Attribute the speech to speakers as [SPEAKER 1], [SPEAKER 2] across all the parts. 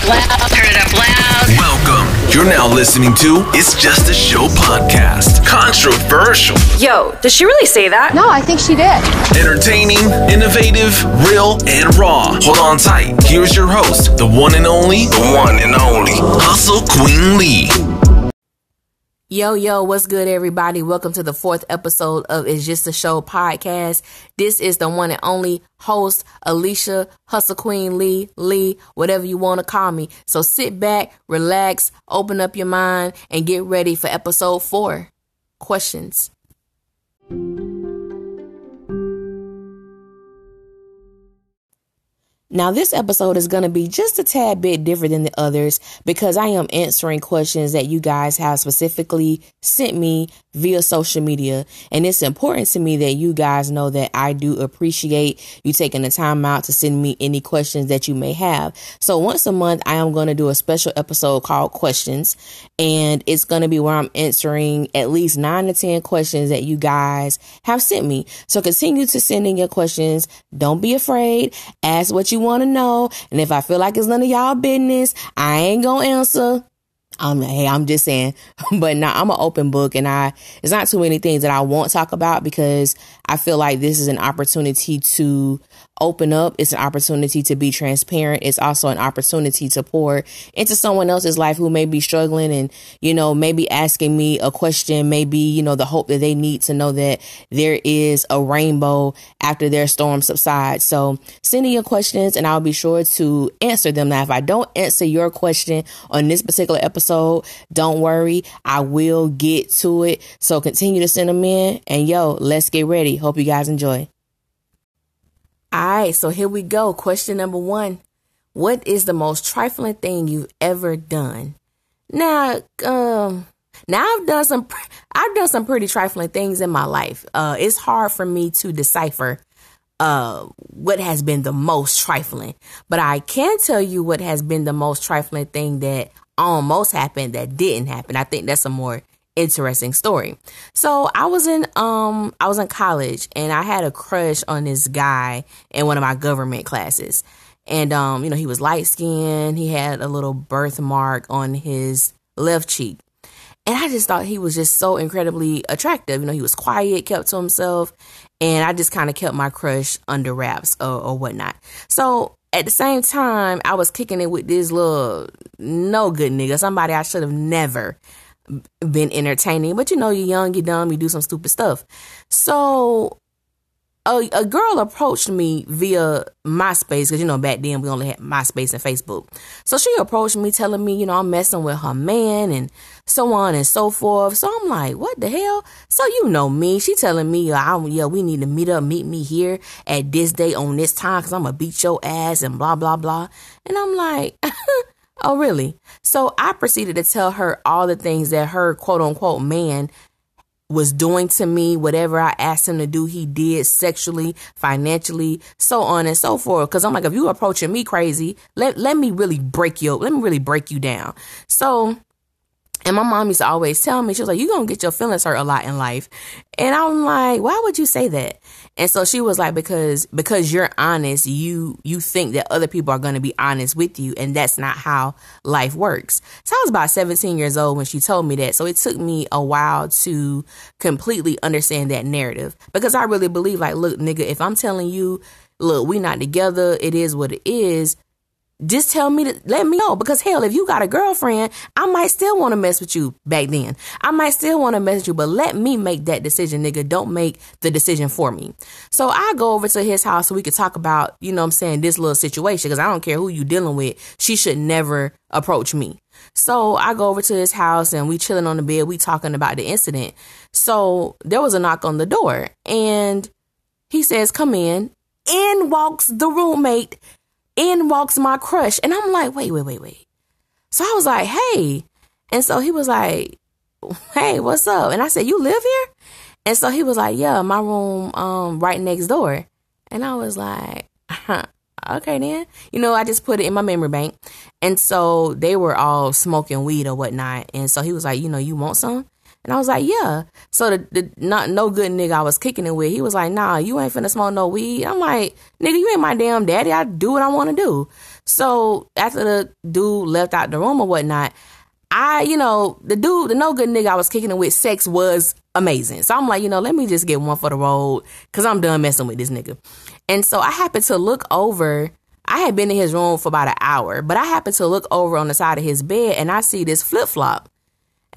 [SPEAKER 1] up loud. Turn it up loud.
[SPEAKER 2] Welcome. You're now listening to It's Just a Show podcast. Controversial,
[SPEAKER 3] Yo, did she really say that?
[SPEAKER 4] No, I think she did.
[SPEAKER 2] entertaining, innovative, real, and raw. Hold on tight. Here's your host, the one and only, the one and only, Hustle Queen Lee.
[SPEAKER 5] Yo, yo, what's good, everybody? Welcome to the fourth episode of It's Just a Show podcast. This is the one and only host, Alicia Hustle Queen Lee, Lee, whatever you want to call me. So sit back, relax, open up your mind, and get ready for episode four. Questions. Now, this episode is going to be just a tad bit different than the others because I am answering questions that you guys have specifically sent me via social media. And it's important to me that you guys know that I do appreciate you taking the time out to send me any questions that you may have. So, once a month, I am going to do a special episode called Questions. And it's going to be where I'm answering at least nine to 10 questions that you guys have sent me. So, continue to send in your questions. Don't be afraid. Ask what you want to know. And if I feel like it's none of y'all business, I ain't gonna answer. I'm hey, I'm just saying, but now I'm an open book, and I it's not too many things that I won't talk about because I feel like this is an opportunity to open up. It's an opportunity to be transparent. It's also an opportunity to pour into someone else's life who may be struggling and, you know, maybe asking me a question, maybe, you know, the hope that they need to know that there is a rainbow after their storm subsides. So send your questions and I'll be sure to answer them. Now, if I don't answer your question on this particular episode, don't worry. I will get to it. So continue to send them in and yo, let's get ready. Hope you guys enjoy. All right, so here we go. Question number one What is the most trifling thing you've ever done? Now, um, now I've done some, I've done some pretty trifling things in my life. Uh, it's hard for me to decipher, uh, what has been the most trifling, but I can tell you what has been the most trifling thing that almost happened that didn't happen. I think that's a more interesting story. So I was in um I was in college and I had a crush on this guy in one of my government classes. And um, you know, he was light skinned, he had a little birthmark on his left cheek. And I just thought he was just so incredibly attractive. You know, he was quiet, kept to himself, and I just kind of kept my crush under wraps or, or whatnot. So at the same time, I was kicking it with this little no good nigga, somebody I should have never been entertaining. But you know, you're young, you're dumb, you do some stupid stuff. So a, a girl approached me via MySpace because you know back then we only had MySpace and Facebook. So she approached me telling me, you know, I'm messing with her man and so on and so forth. So I'm like, what the hell? So you know me. She telling me, uh, I, yeah, we need to meet up, meet me here at this day on this time because I'm gonna beat your ass and blah blah blah. And I'm like. Oh, really? So I proceeded to tell her all the things that her quote unquote man was doing to me, whatever I asked him to do, he did sexually, financially, so on and so forth. Cause I'm like, if you approaching me crazy, let, let me really break you, let me really break you down. So, and my mom used to always tell me, she was like, you're going to get your feelings hurt a lot in life. And I'm like, why would you say that? And so she was like, because, because you're honest, you, you think that other people are going to be honest with you. And that's not how life works. So I was about 17 years old when she told me that. So it took me a while to completely understand that narrative because I really believe like, look, nigga, if I'm telling you, look, we not together, it is what it is just tell me to let me know. Because hell if you got a girlfriend i might still want to mess with you back then. I might still want to mess with you but let me make that decision nigga. Don't make the decision for me. So i go over to his house so we could talk about you know what i'm saying this little situation because i don't care who you dealing with she should never approach me. So i go over to his house and we chilling on the bed. We talking about the incident. So there was a knock on the door and he says come in in walks the roommate in walks my crush. And I'm like, wait, wait, wait, wait. So I was like, hey. And so he was like, hey, what's up? And I said, you live here? And so he was like, yeah, my room um right next door. And I was like, huh, okay then. You know, I just put it in my memory bank. And so they were all smoking weed or whatnot. And so he was like, you know, you want some? And I was like, yeah. So the, the not no good nigga I was kicking it with, he was like, nah, you ain't finna smoke no weed. I'm like, nigga, you ain't my damn daddy. I do what I want to do. So after the dude left out the room or whatnot, I, you know, the dude, the no good nigga I was kicking it with, sex was amazing. So I'm like, you know, let me just get one for the road because I'm done messing with this nigga. And so I happened to look over. I had been in his room for about an hour, but I happened to look over on the side of his bed and I see this flip flop.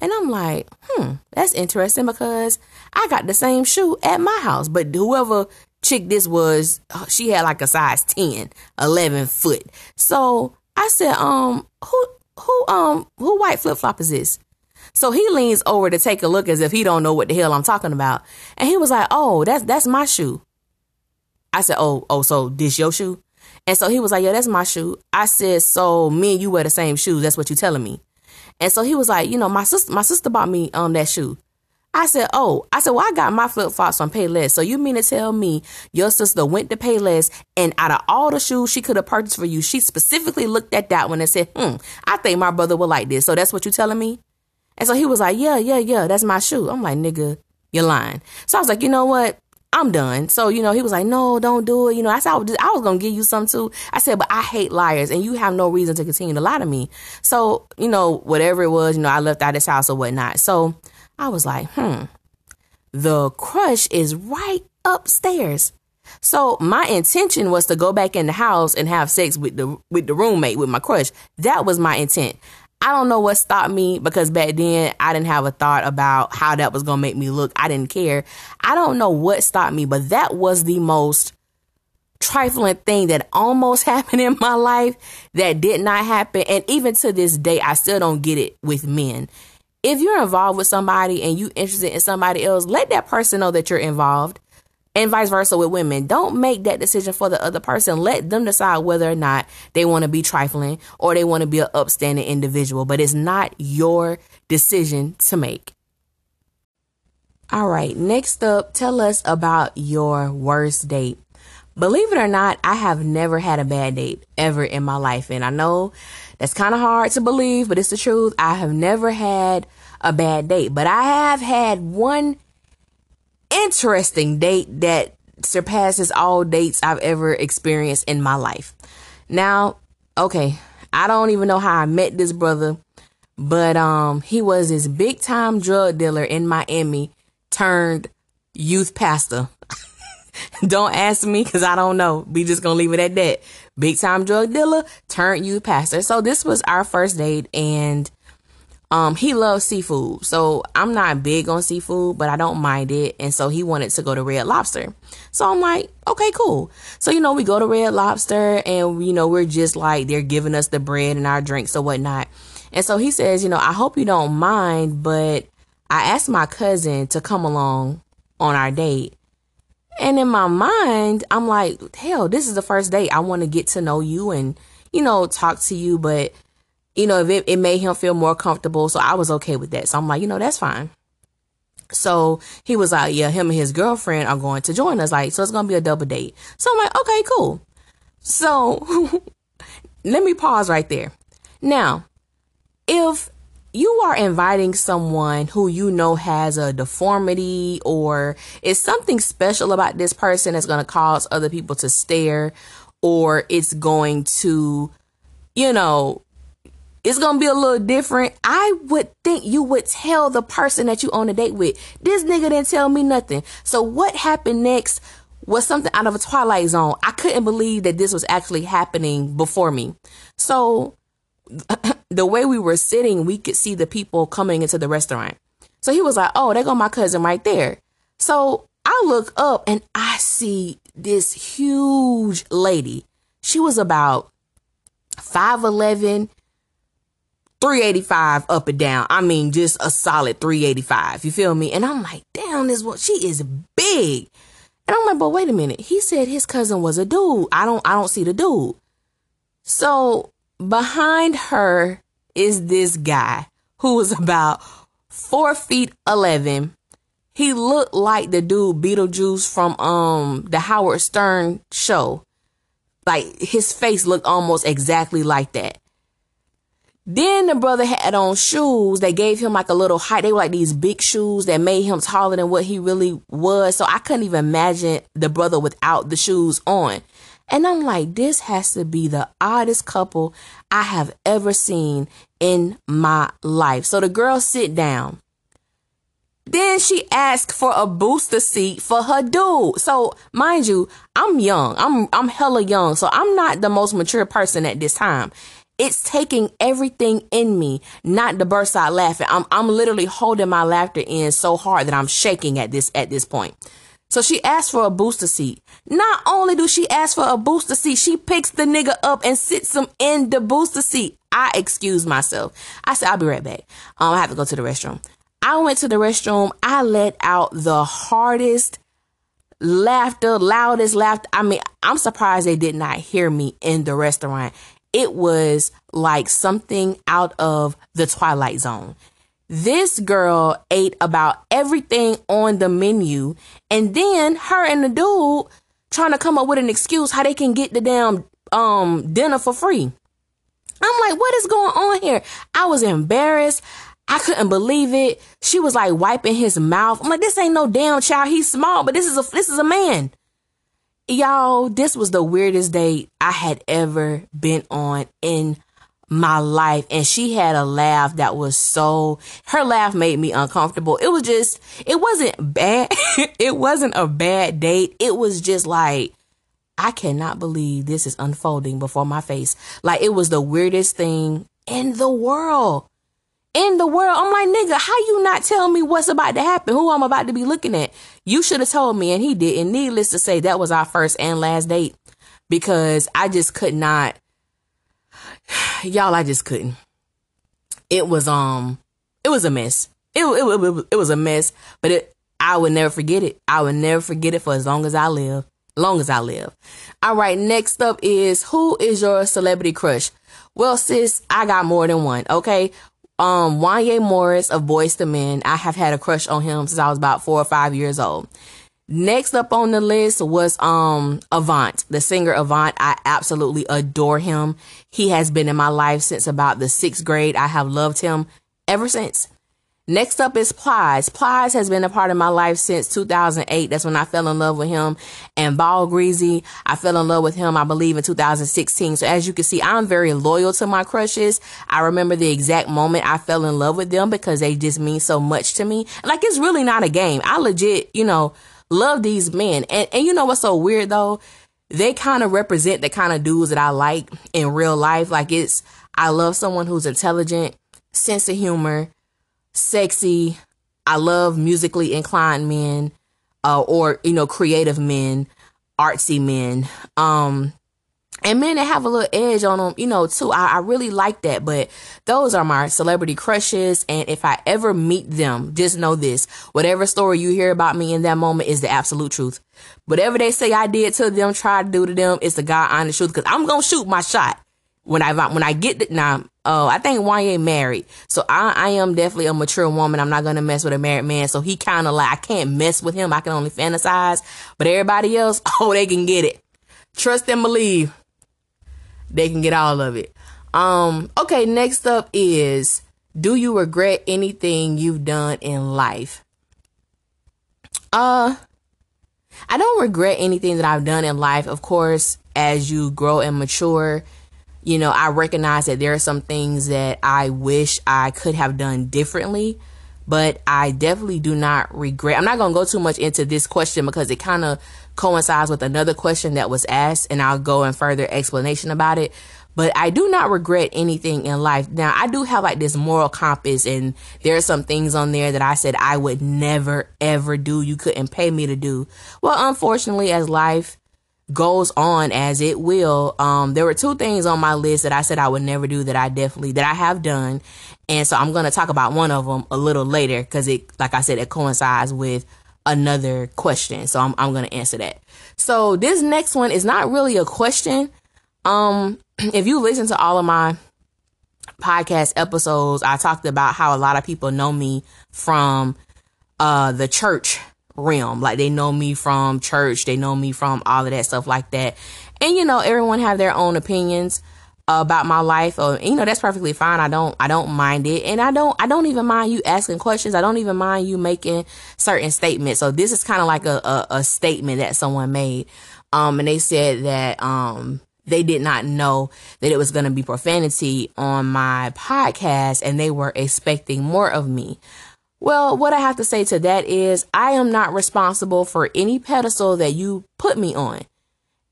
[SPEAKER 5] And I'm like, hmm, that's interesting because I got the same shoe at my house. But whoever chick this was, she had like a size 10, 11 foot. So I said, um, who, who, um, who white flip flop is this? So he leans over to take a look as if he don't know what the hell I'm talking about. And he was like, oh, that's, that's my shoe. I said, oh, oh, so this your shoe? And so he was like, yeah, that's my shoe. I said, so me and you wear the same shoes. That's what you telling me. And so he was like, you know, my sister, my sister bought me um that shoe. I said, oh, I said, well, I got my flip flops on Payless. So you mean to tell me your sister went to Payless and out of all the shoes she could have purchased for you, she specifically looked at that one and said, hmm, I think my brother would like this. So that's what you telling me? And so he was like, yeah, yeah, yeah, that's my shoe. I'm like, nigga, you're lying. So I was like, you know what? I'm done. So, you know, he was like, no, don't do it. You know, I said, I was, I was going to give you some too. I said, but I hate liars and you have no reason to continue to lie to me. So, you know, whatever it was, you know, I left out his house or whatnot. So I was like, hmm, the crush is right upstairs. So my intention was to go back in the house and have sex with the with the roommate with my crush. That was my intent. I don't know what stopped me because back then I didn't have a thought about how that was going to make me look. I didn't care. I don't know what stopped me, but that was the most trifling thing that almost happened in my life that did not happen. And even to this day, I still don't get it with men. If you're involved with somebody and you're interested in somebody else, let that person know that you're involved and vice versa with women. Don't make that decision for the other person. Let them decide whether or not they want to be trifling or they want to be an upstanding individual, but it's not your decision to make. All right, next up, tell us about your worst date. Believe it or not, I have never had a bad date ever in my life. And I know that's kind of hard to believe, but it's the truth. I have never had a bad date, but I have had one interesting date that surpasses all dates I've ever experienced in my life. Now, okay, I don't even know how I met this brother, but um he was this big time drug dealer in Miami turned youth pastor. don't ask me because I don't know. We just gonna leave it at that. Big time drug dealer turned youth pastor. So this was our first date and um, he loves seafood. So I'm not big on seafood, but I don't mind it. And so he wanted to go to Red Lobster. So I'm like, okay, cool. So, you know, we go to Red Lobster and, you know, we're just like, they're giving us the bread and our drinks or whatnot. And so he says, you know, I hope you don't mind, but I asked my cousin to come along on our date. And in my mind, I'm like, hell, this is the first date. I want to get to know you and, you know, talk to you, but you know, if it, it made him feel more comfortable. So I was okay with that. So I'm like, you know, that's fine. So he was like, yeah, him and his girlfriend are going to join us. Like, so it's going to be a double date. So I'm like, okay, cool. So let me pause right there. Now, if you are inviting someone who you know has a deformity or is something special about this person that's going to cause other people to stare or it's going to, you know, it's gonna be a little different. I would think you would tell the person that you on a date with. This nigga didn't tell me nothing. So what happened next was something out of a twilight zone. I couldn't believe that this was actually happening before me. So the way we were sitting, we could see the people coming into the restaurant. So he was like, "Oh, there go my cousin right there." So I look up and I see this huge lady. She was about 5'11, 385 up and down. I mean, just a solid 385. You feel me? And I'm like, damn, this one, she is big. And I'm like, but wait a minute. He said his cousin was a dude. I don't, I don't see the dude. So behind her is this guy who was about four feet 11. He looked like the dude Beetlejuice from, um, the Howard Stern show. Like his face looked almost exactly like that. Then the brother had on shoes that gave him like a little height. They were like these big shoes that made him taller than what he really was. So I couldn't even imagine the brother without the shoes on. And I'm like, this has to be the oddest couple I have ever seen in my life. So the girl sit down. Then she asked for a booster seat for her dude. So mind you, I'm young. I'm I'm hella young. So I'm not the most mature person at this time. It's taking everything in me not to burst out laughing. I'm I'm literally holding my laughter in so hard that I'm shaking at this at this point. So she asked for a booster seat. Not only do she ask for a booster seat, she picks the nigga up and sits him in the booster seat. I excuse myself. I said, I'll be right back. Um, I have to go to the restroom. I went to the restroom. I let out the hardest laughter, loudest laughter. I mean, I'm surprised they did not hear me in the restaurant. It was like something out of the Twilight Zone. This girl ate about everything on the menu, and then her and the dude trying to come up with an excuse how they can get the damn um dinner for free. I'm like, what is going on here? I was embarrassed. I couldn't believe it. She was like wiping his mouth. I'm like, this ain't no damn child. He's small, but this is a this is a man. Y'all, this was the weirdest date I had ever been on in my life. And she had a laugh that was so her laugh made me uncomfortable. It was just it wasn't bad. it wasn't a bad date. It was just like I cannot believe this is unfolding before my face. Like it was the weirdest thing in the world in the world. I'm like, nigga, how you not tell me what's about to happen? Who I'm about to be looking at? You should have told me, and he didn't. Needless to say, that was our first and last date because I just could not. Y'all, I just couldn't. It was um, it was a mess. It it, it, it was a mess, but it I would never forget it. I would never forget it for as long as I live. Long as I live. All right, next up is who is your celebrity crush? Well, sis, I got more than one. Okay. Um, Wanya Morris of Boyz II Men. I have had a crush on him since I was about four or five years old. Next up on the list was um Avant, the singer Avant. I absolutely adore him. He has been in my life since about the sixth grade. I have loved him ever since. Next up is Plies. Plies has been a part of my life since 2008. That's when I fell in love with him. And Ball Greezy, I fell in love with him, I believe, in 2016. So as you can see, I'm very loyal to my crushes. I remember the exact moment I fell in love with them because they just mean so much to me. Like it's really not a game. I legit, you know, love these men. And, and you know what's so weird though? They kind of represent the kind of dudes that I like in real life. Like it's, I love someone who's intelligent, sense of humor, sexy. I love musically inclined men, uh, or you know, creative men, artsy men, um, and men that have a little edge on them, you know, too. I, I really like that. But those are my celebrity crushes, and if I ever meet them, just know this: whatever story you hear about me in that moment is the absolute truth. Whatever they say I did to them, try to do to them, it's the God honest truth. Because I'm gonna shoot my shot when I when I get the, now Oh, I think Wanya married. So I, I am definitely a mature woman. I'm not going to mess with a married man. So he kind of like, I can't mess with him. I can only fantasize. But everybody else, oh, they can get it. Trust and believe. They can get all of it. Um, okay, next up is do you regret anything you've done in life? Uh, I don't regret anything that I've done in life. Of course, as you grow and mature, you know, I recognize that there are some things that I wish I could have done differently, but I definitely do not regret. I'm not going to go too much into this question because it kind of coincides with another question that was asked, and I'll go in further explanation about it. But I do not regret anything in life. Now, I do have like this moral compass, and there are some things on there that I said I would never, ever do. You couldn't pay me to do. Well, unfortunately, as life goes on as it will. Um, there were two things on my list that I said I would never do that I definitely that I have done, and so I'm going to talk about one of them a little later because it, like I said, it coincides with another question. So I'm I'm going to answer that. So this next one is not really a question. Um, if you listen to all of my podcast episodes, I talked about how a lot of people know me from uh the church realm. Like they know me from church, they know me from all of that stuff like that. And you know, everyone have their own opinions about my life. Or you know that's perfectly fine. I don't i don't mind it. And i don't i don't even mind you asking questions. I don't even mind you making certain statements. So this is kind of like a, a, a statement that someone made. Um, and they said that, um, they did not know that it was going to be profanity on my podcast and they were expecting more of me. Well, what I have to say to that is I am not responsible for any pedestal that you put me on.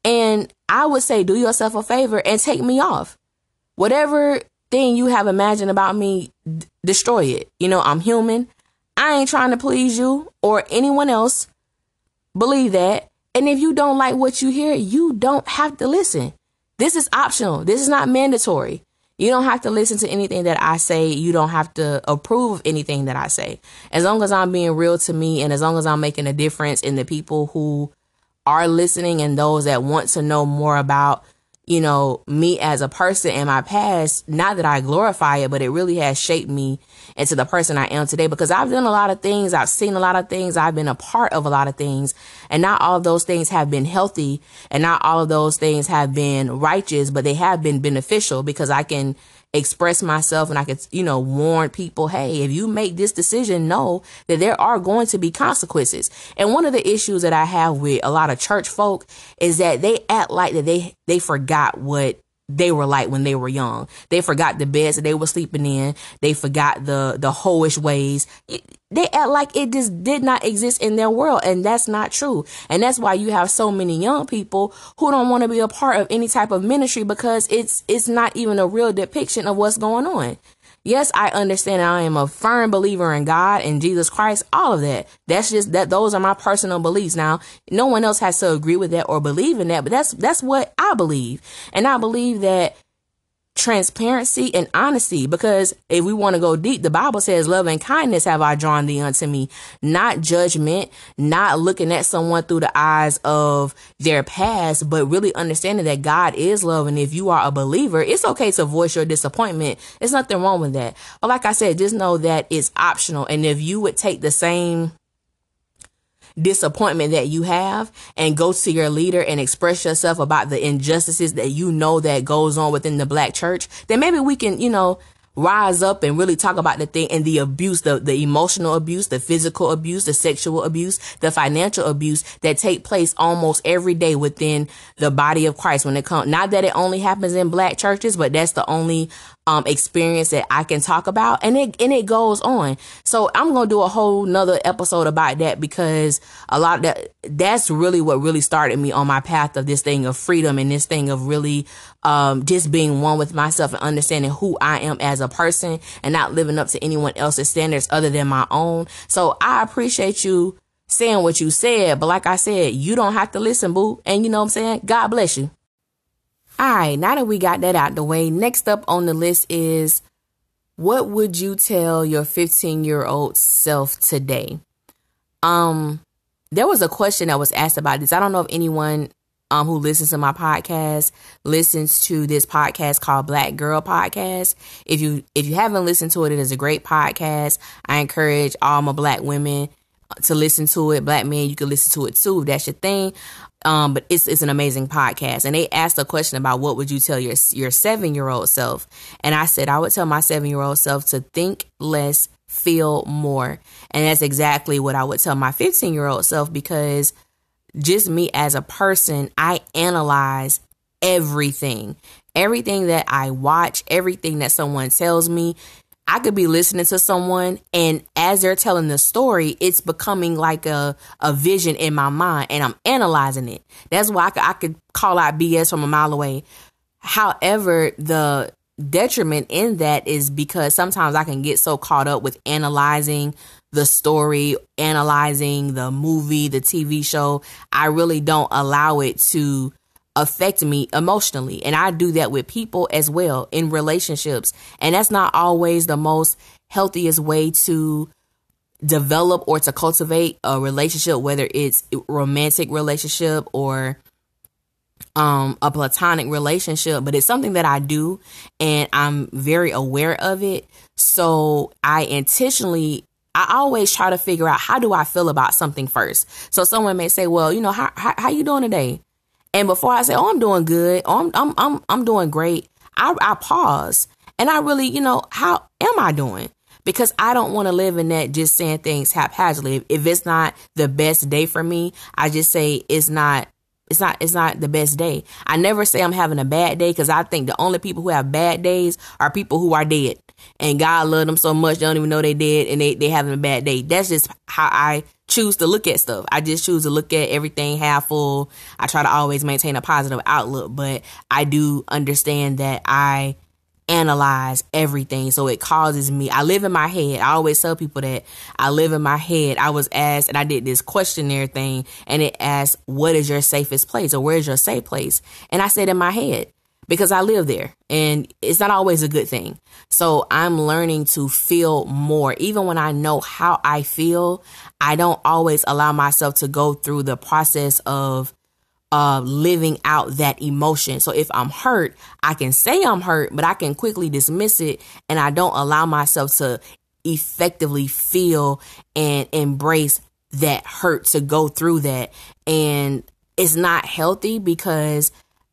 [SPEAKER 5] And I would say do yourself a favor and take me off. Whatever thing you have imagined about me, d- destroy it. You know, I'm human. I ain't trying to please you or anyone else. Believe that. And if you don't like what you hear, you don't have to listen. This is optional. This is not mandatory. You don't have to listen to anything that I say. You don't have to approve of anything that I say. As long as I'm being real to me and as long as I'm making a difference in the people who are listening and those that want to know more about you know, me as a person and my past, not that I glorify it, but it really has shaped me into the person I am today because I've done a lot of things. I've seen a lot of things. I've been a part of a lot of things and not all of those things have been healthy and not all of those things have been righteous, but they have been beneficial because I can express myself and I could, you know, warn people, hey, if you make this decision, know that there are going to be consequences. And one of the issues that I have with a lot of church folk is that they act like that they they forgot what they were like when they were young. They forgot the beds that they were sleeping in. They forgot the the hoish ways. They act like it just did not exist in their world, and that's not true. And that's why you have so many young people who don't want to be a part of any type of ministry because it's it's not even a real depiction of what's going on. Yes, I understand I am a firm believer in God and Jesus Christ, all of that. That's just that those are my personal beliefs. Now, no one else has to agree with that or believe in that, but that's that's what I believe. And I believe that transparency and honesty because if we want to go deep the bible says love and kindness have i drawn thee unto me. Not judgment not looking at someone through the eyes of their past but really understanding that god is love and if you are a believer it's okay to voice your disappointment. There's nothing wrong with that. But like i said just know that it's optional and if you would take the same disappointment that you have and go to your leader and express yourself about the injustices that you know that goes on within the black church, then maybe we can, you know, rise up and really talk about the thing and the abuse, the, the emotional abuse, the physical abuse, the sexual abuse, the financial abuse that take place almost every day within the body of Christ when it comes, not that it only happens in black churches, but that's the only um, experience that I can talk about and it, and it goes on. So I'm to do a whole nother episode about that because a lot of that, that's really what really started me on my path of this thing of freedom and this thing of really, um, just being one with myself and understanding who I am as a person and not living up to anyone else's standards other than my own. So I appreciate you saying what you said, but like I said, you don't have to listen, boo. And you know what I'm saying? God bless you. All right, now that we got that out the way, next up on the list is what would you tell your 15 year old self today? Um, there was a question that was asked about this. I don't know if anyone um, who listens to my podcast listens to this podcast called Black Girl Podcast. If you if you haven't listened to it, it is a great podcast. I encourage all my black women to listen to it. Black men, you can listen to it too if that's your thing. Um, but it's it's an amazing podcast. And they asked a question about what would you tell your your seven year old self, and I said I would tell my seven year old self to think less, feel more, and that's exactly what I would tell my fifteen year old self because just me as a person, I analyze everything. Everything that I watch, everything that someone tells me, I could be listening to someone and as they're telling the story, it's becoming like a, a vision in my mind and I'm analyzing it. That's why I could, I could call out BS from a mile away. However, the detriment in that is because sometimes I can get so caught up with analyzing the story, analyzing the movie, the TV show. I really don't allow it to affect me emotionally. And I do that with people as well in relationships. And that's not always the most healthiest way to develop or to cultivate a relationship, whether it's romantic relationship or um a platonic relationship, but it's something that I do and I'm very aware of it. So I intentionally I always try to figure out how do I feel about something first. So someone may say, "Well, you know, how how, how you doing today?" And before I say, "Oh, I'm doing good," or "I'm I'm I'm I'm doing great," I I pause and I really, you know, how am I doing? Because I don't want to live in that just saying things haphazardly. If it's not the best day for me, I just say it's not it's not it's not the best day. I never say I'm having a bad day because I think the only people who have bad days are people who are dead. And God loved them so much they don't even know they dead and they they having a bad day. That's just how I choose to look at stuff. I just choose to look at everything half full. I try to always maintain a positive outlook, but I do understand that I analyze everything. So it causes me, I live in my head. I always tell people that I live in my head. I was asked, and I did this questionnaire thing, and it asked, What is your safest place or where's your safe place? And I said in my head, because I live there and it's not always a good thing. So I'm learning to feel more. Even when I know how I feel, I don't always allow myself to go through the process of uh, living out that emotion. So if I'm hurt, I can say I'm hurt, but I can quickly dismiss it and I don't allow myself to effectively feel and embrace that hurt to go through that. And it's not healthy because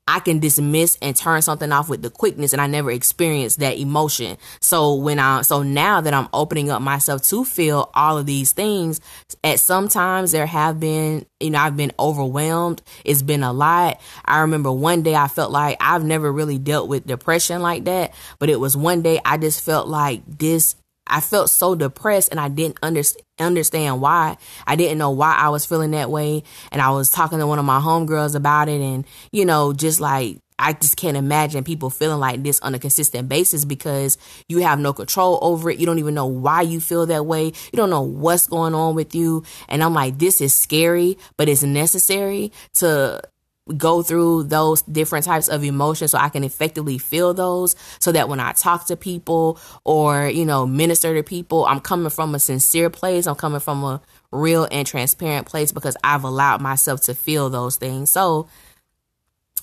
[SPEAKER 5] I can dismiss and turn something off with the quickness and I never experienced that emotion. So when I, so now that I'm opening up myself to feel all of these things, at sometimes there have been, you know, I've been overwhelmed. It's been a lot. I remember one day I felt like I've never really dealt with depression like that, but it was one day I just felt like this I felt so depressed and I didn't under, understand why. I didn't know why I was feeling that way. And I was talking to one of my homegirls about it and, you know, just like, I just can't imagine people feeling like this on a consistent basis because you have no control over it. You don't even know why you feel that way. You don't know what's going on with you. And I'm like, this is scary, but it's necessary to go through those different types of emotions so I can effectively feel those so that when I talk to people or, you know, minister to people, I'm coming from a sincere place. I'm coming from a real and transparent place because I've allowed myself to feel those things. So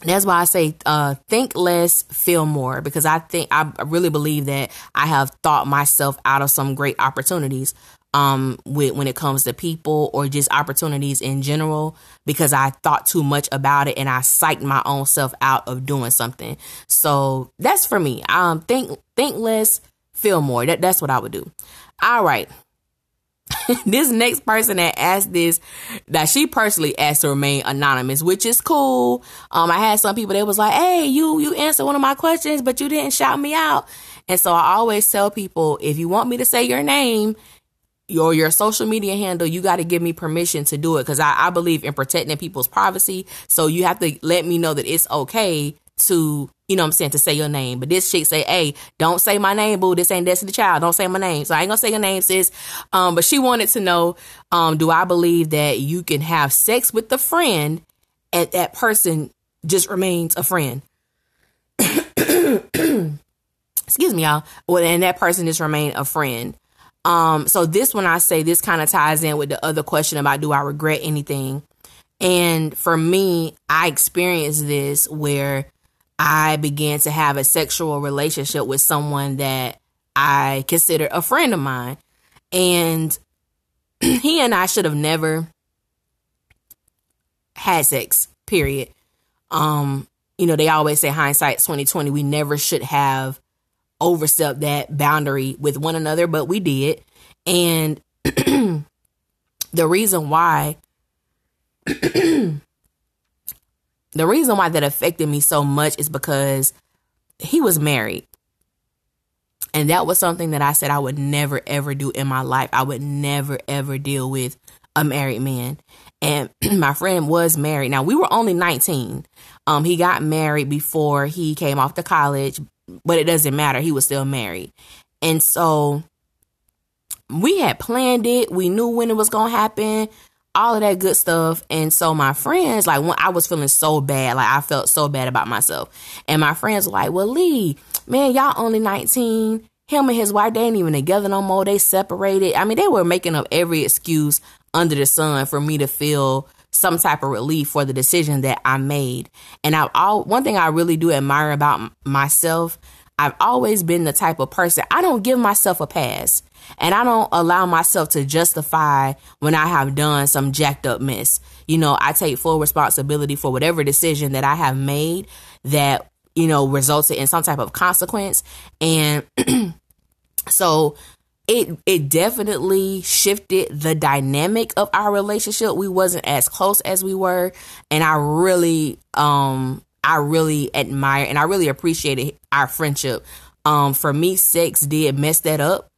[SPEAKER 5] that's why I say uh, think less, feel more, because I think I really believe that I have thought myself out of some great opportunities um, with, when it comes to people or just opportunities in general because I thought too much about it and I psyched my own self out of doing something. So that's for me. Um, think think less, feel more. That that's what I would do. All right. this next person that asked this that she personally asked to remain anonymous, which is cool. Um, I had some people that was like, "Hey, you you answered one of my questions, but you didn't shout me out." And so I always tell people, if you want me to say your name, your your social media handle, you got to give me permission to do it because I, I believe in protecting people's privacy. So you have to let me know that it's okay to, you know I'm saying, to say your name. But this chick say, hey, don't say my name, boo. This ain't Destiny Child. Don't say my name. So I ain't gonna say your name, sis. Um, but she wanted to know, um, do I believe that you can have sex with a friend and that person just remains a friend? Excuse me, y'all. Well, and that person just remain a friend. Um, so this one I say this kind of ties in with the other question about do I regret anything? And for me, I experienced this where I began to have a sexual relationship with someone that I considered a friend of mine. And he and I should have never had sex, period. Um, you know, they always say hindsight 2020. We never should have overstep that boundary with one another, but we did. And the reason why the reason why that affected me so much is because he was married. And that was something that I said I would never ever do in my life. I would never ever deal with a married man. And my friend was married. Now we were only 19. Um he got married before he came off to college, but it doesn't matter. He was still married. And so we had planned it. We knew when it was going to happen, all of that good stuff. And so my friends, like when I was feeling so bad, like I felt so bad about myself. And my friends were like, well, Lee, man, y'all only 19. Him and his wife, they ain't even together no more. They separated. I mean, they were making up every excuse under the sun for me to feel some type of relief for the decision that I made. And I all one thing I really do admire about myself, I've always been the type of person I don't give myself a pass. And I don't allow myself to justify when I have done some jacked up mess. You know, I take full responsibility for whatever decision that I have made that, you know, resulted in some type of consequence. And so it it definitely shifted the dynamic of our relationship. We wasn't as close as we were, and I really um I really admire and I really appreciated our friendship. Um for me sex did mess that up.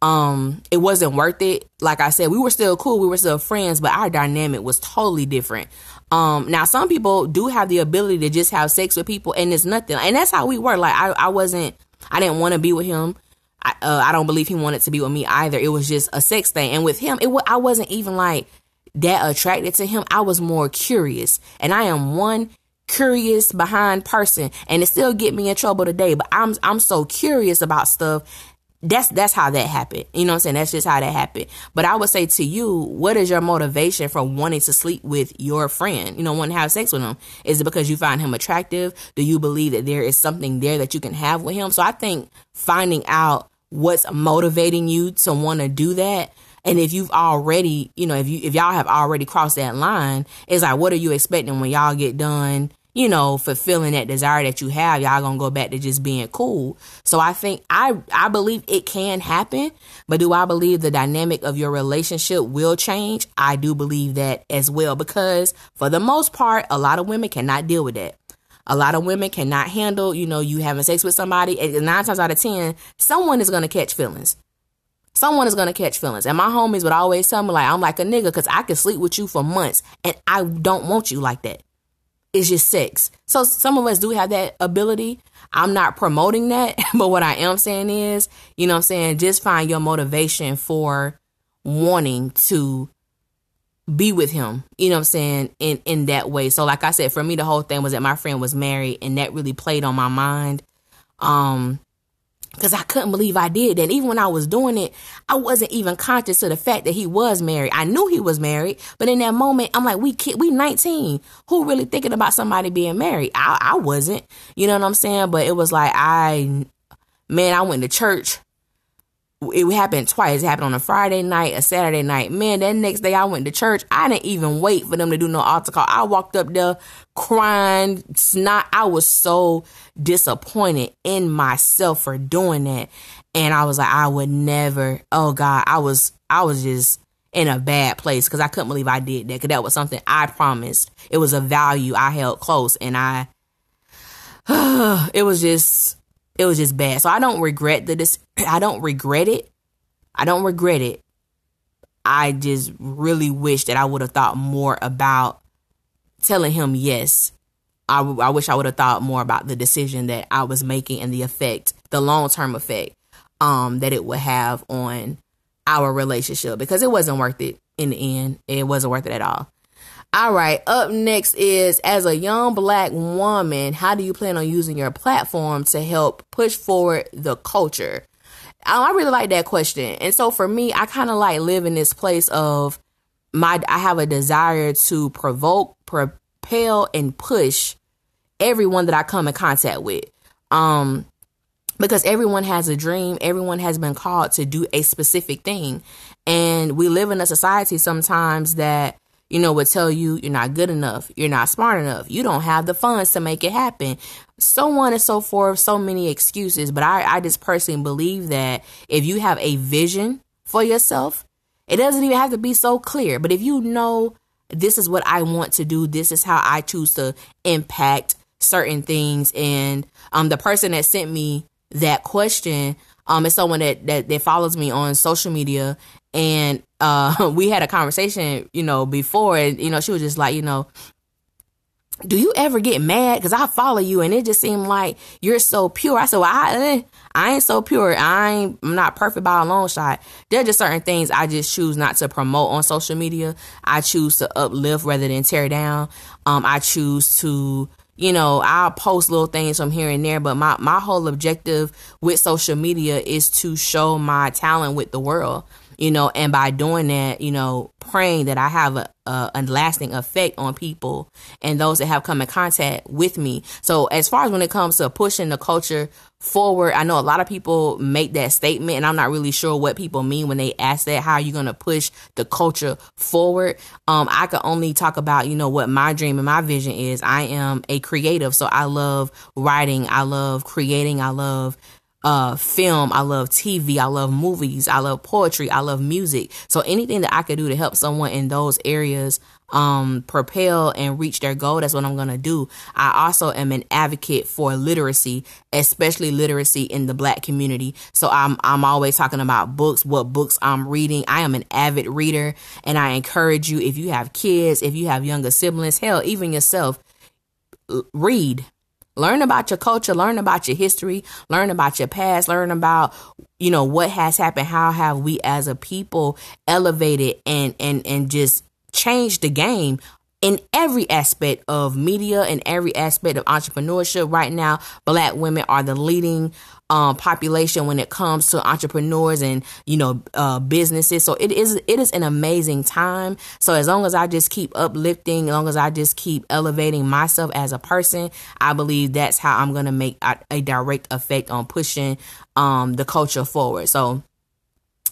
[SPEAKER 5] Um it wasn't worth it. Like I said, we were still cool, we were still friends, but our dynamic was totally different. Um now some people do have the ability to just have sex with people and it's nothing. And that's how we were. Like I I wasn't I didn't want to be with him. I, uh, I don't believe he wanted to be with me either. It was just a sex thing. And with him, it I wasn't even like that attracted to him. I was more curious. And I am one curious behind person and it still get me in trouble today, but I'm I'm so curious about stuff that's that's how that happened. You know what I'm saying? That's just how that happened. But I would say to you, what is your motivation for wanting to sleep with your friend? You know, wanting to have sex with him? Is it because you find him attractive? Do you believe that there is something there that you can have with him? So I think finding out what's motivating you to want to do that. And if you've already you know if you if y'all have already crossed that line it's like what are you expecting when y'all get done you know fulfilling that desire that you have? Y'all gonna go back to just being cool. So i think i i believe it can happen but do i believe the dynamic of your relationship will change? I do believe that as well because for the most part a lot of women cannot deal with that a lot of women cannot handle, you know, you having sex with somebody. And nine times out of ten, someone is gonna catch feelings. Someone is gonna catch feelings. And my homies would always tell me like I'm like a nigga because I can sleep with you for months and I don't want you like that. It's just sex. So some of us do have that ability. I'm not promoting that, but what I am saying is, you know I'm saying, just find your motivation for wanting to be with him, you know what I'm saying, in in that way. So like I said, for me the whole thing was that my friend was married and that really played on my mind. Um because I couldn't believe I did that. Even when I was doing it, I wasn't even conscious of the fact that he was married. I knew he was married, but in that moment, I'm like, we kid, we 19. Who really thinking about somebody being married? I, I wasn't. You know what I'm saying? But it was like I, man, I went to church it happened twice. It happened on a Friday night, a Saturday night. Man, that next day I went to church. I didn't even wait for them to do no altar call. I walked up there crying, snot. I was so disappointed in myself for doing that. And I was like, I would never. Oh God, I was, I was just in a bad place because I couldn't believe I did that. Because that was something I promised. It was a value I held close, and I. it was just it was just bad. So I don't regret the dis- I don't regret it. I don't regret it. I just really wish that I would have thought more about telling him yes. I, w- I wish I would have thought more about the decision that I was making and the effect, the long term effect um, that it would have on our relationship because it wasn't worth it in the end. It wasn't worth it at all. All right, up next is as a young black woman, how do you plan on using your platform to help push forward the culture? I really like that question. And so for me, I kind of like live in this place of my I have a desire to provoke, propel and push everyone that I come in contact with. Um because everyone has a dream, everyone has been called to do a specific thing. And we live in a society sometimes that you know, would tell you you're not good enough, you're not smart enough, you don't have the funds to make it happen, so on and so forth, so many excuses. But I, I just personally believe that if you have a vision for yourself, it doesn't even have to be so clear. But if you know this is what I want to do, this is how I choose to impact certain things, and um, the person that sent me that question um, is someone that, that that follows me on social media, and uh, we had a conversation, you know, before, and you know, she was just like, you know, do you ever get mad? Because I follow you, and it just seemed like you're so pure. I said, well, I, eh, I ain't so pure. I ain't, I'm not perfect by a long shot. There are just certain things I just choose not to promote on social media. I choose to uplift rather than tear down. Um, I choose to you know, I'll post little things from here and there, but my, my whole objective with social media is to show my talent with the world you know, and by doing that, you know, praying that I have a, a, a, lasting effect on people and those that have come in contact with me. So as far as when it comes to pushing the culture forward, I know a lot of people make that statement and I'm not really sure what people mean when they ask that, how are you going to push the culture forward? Um, I can only talk about, you know, what my dream and my vision is. I am a creative, so I love writing. I love creating. I love uh, film. I love TV. I love movies. I love poetry. I love music. So anything that I could do to help someone in those areas, um, propel and reach their goal, that's what I'm going to do. I also am an advocate for literacy, especially literacy in the black community. So I'm, I'm always talking about books, what books I'm reading. I am an avid reader and I encourage you, if you have kids, if you have younger siblings, hell, even yourself, read Learn about your culture, learn about your history, learn about your past, learn about, you know, what has happened, how have we as a people elevated and and and just changed the game in every aspect of media and every aspect of entrepreneurship. Right now black women are the leading um, population when it comes to entrepreneurs and you know uh, businesses. So it is it is an amazing time. So as long as I just keep uplifting, as long as I just keep elevating myself as a person, I believe that's how I'm gonna make a, a direct effect on pushing um, the culture forward. So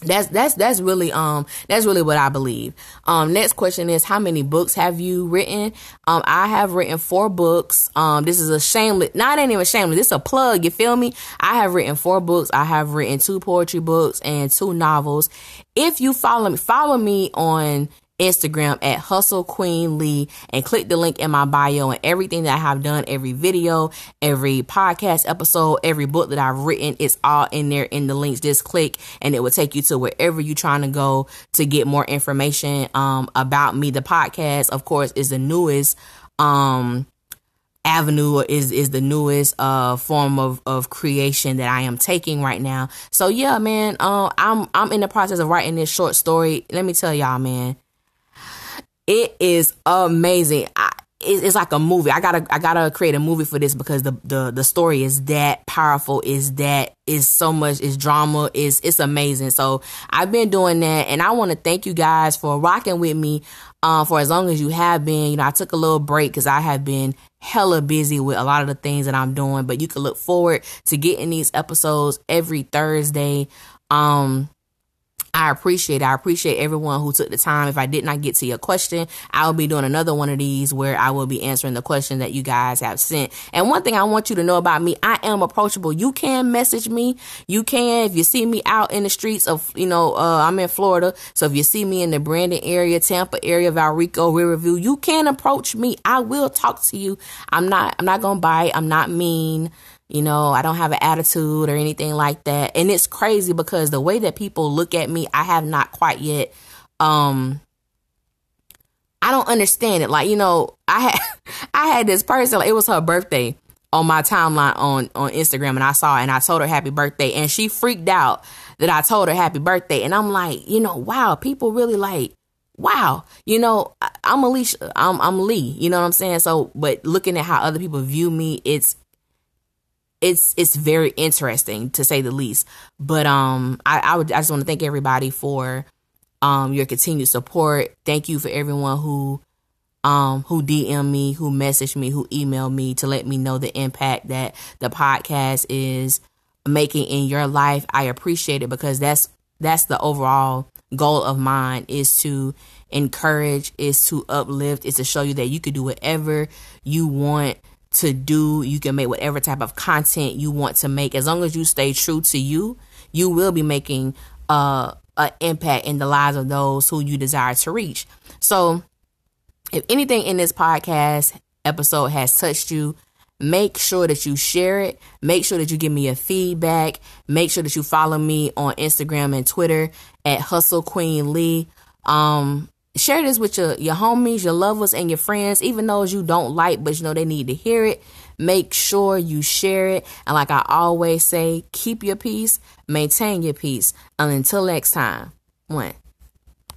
[SPEAKER 5] that's that's that's really um that's really what I believe. Um next question is how many books have you written? Um I have written four books. Um this is a shameless not even shameless, this is a plug, you feel me? I have written four books. I have written two poetry books and two novels. If you follow me follow me on Instagram at Hustlequeen Lee and click the link in my bio and everything that I have done, every video, every podcast episode, every book that I've written, it's all in there in the links. Just click and it will take you to wherever you're trying to go to get more information um, about me. The podcast, of course, is the newest um avenue is is the newest uh form of of creation that I am taking right now. So yeah, man, uh, I'm I'm in the process of writing this short story. Let me tell y'all, man, it is amazing. I, it's like a movie. I gotta I gotta create a movie for this because the the the story is that powerful. Is that is so much. Is drama. Is it's amazing. So I've been doing that, and I want to thank you guys for rocking with me. Um, for as long as you have been, you know, I took a little break because I have been hella busy with a lot of the things that I'm doing. But you can look forward to getting these episodes every Thursday. Um, I appreciate it. I appreciate everyone who took the time. If I did not get to your question, I'll be doing another one of these where I will be answering the question that you guys have sent. And one thing I want you to know about me, I am approachable. You can message me. You can, if you see me out in the streets of, you know, uh, I'm in Florida. So if you see me in the Brandon area, Tampa area, Valrico, Riverview, you can approach me. I will talk to you. I'm not, I'm not going to bite. I'm not mean. You know, I don't have an attitude or anything like that. And it's crazy because the way that people look at me, I have not quite yet um I don't understand it. Like, you know, I had I had this person, like, it was her birthday on my timeline on on Instagram and I saw it and I told her happy birthday and she freaked out that I told her happy birthday and I'm like, you know, wow, people really like wow, you know, I, am Alicia, I'm I'm Lee, you know what I'm saying? So, but looking at how other people view me, it's it's it's very interesting to say the least. But um, I I, would, I just want to thank everybody for um your continued support. Thank you for everyone who um who DM me, who messaged me, who emailed me to let me know the impact that the podcast is making in your life. I appreciate it because that's that's the overall goal of mine is to encourage, is to uplift, is to show you that you can do whatever you want to do. You can make whatever type of content you want to make. As long as you stay true to you, you will be making uh, an impact in the lives of those who you desire to reach. So, if anything in this podcast episode has touched you, make sure that you share it. Make sure that you give me a feedback. Make sure that you follow me on Instagram and Twitter at Hustlequeen Lee. Um, share this with your, your homies, your lovers, and your friends, even those you don't like, but you know they need to hear it. Make sure you share it. And like I always say, keep your peace, maintain your peace. And until next time, one.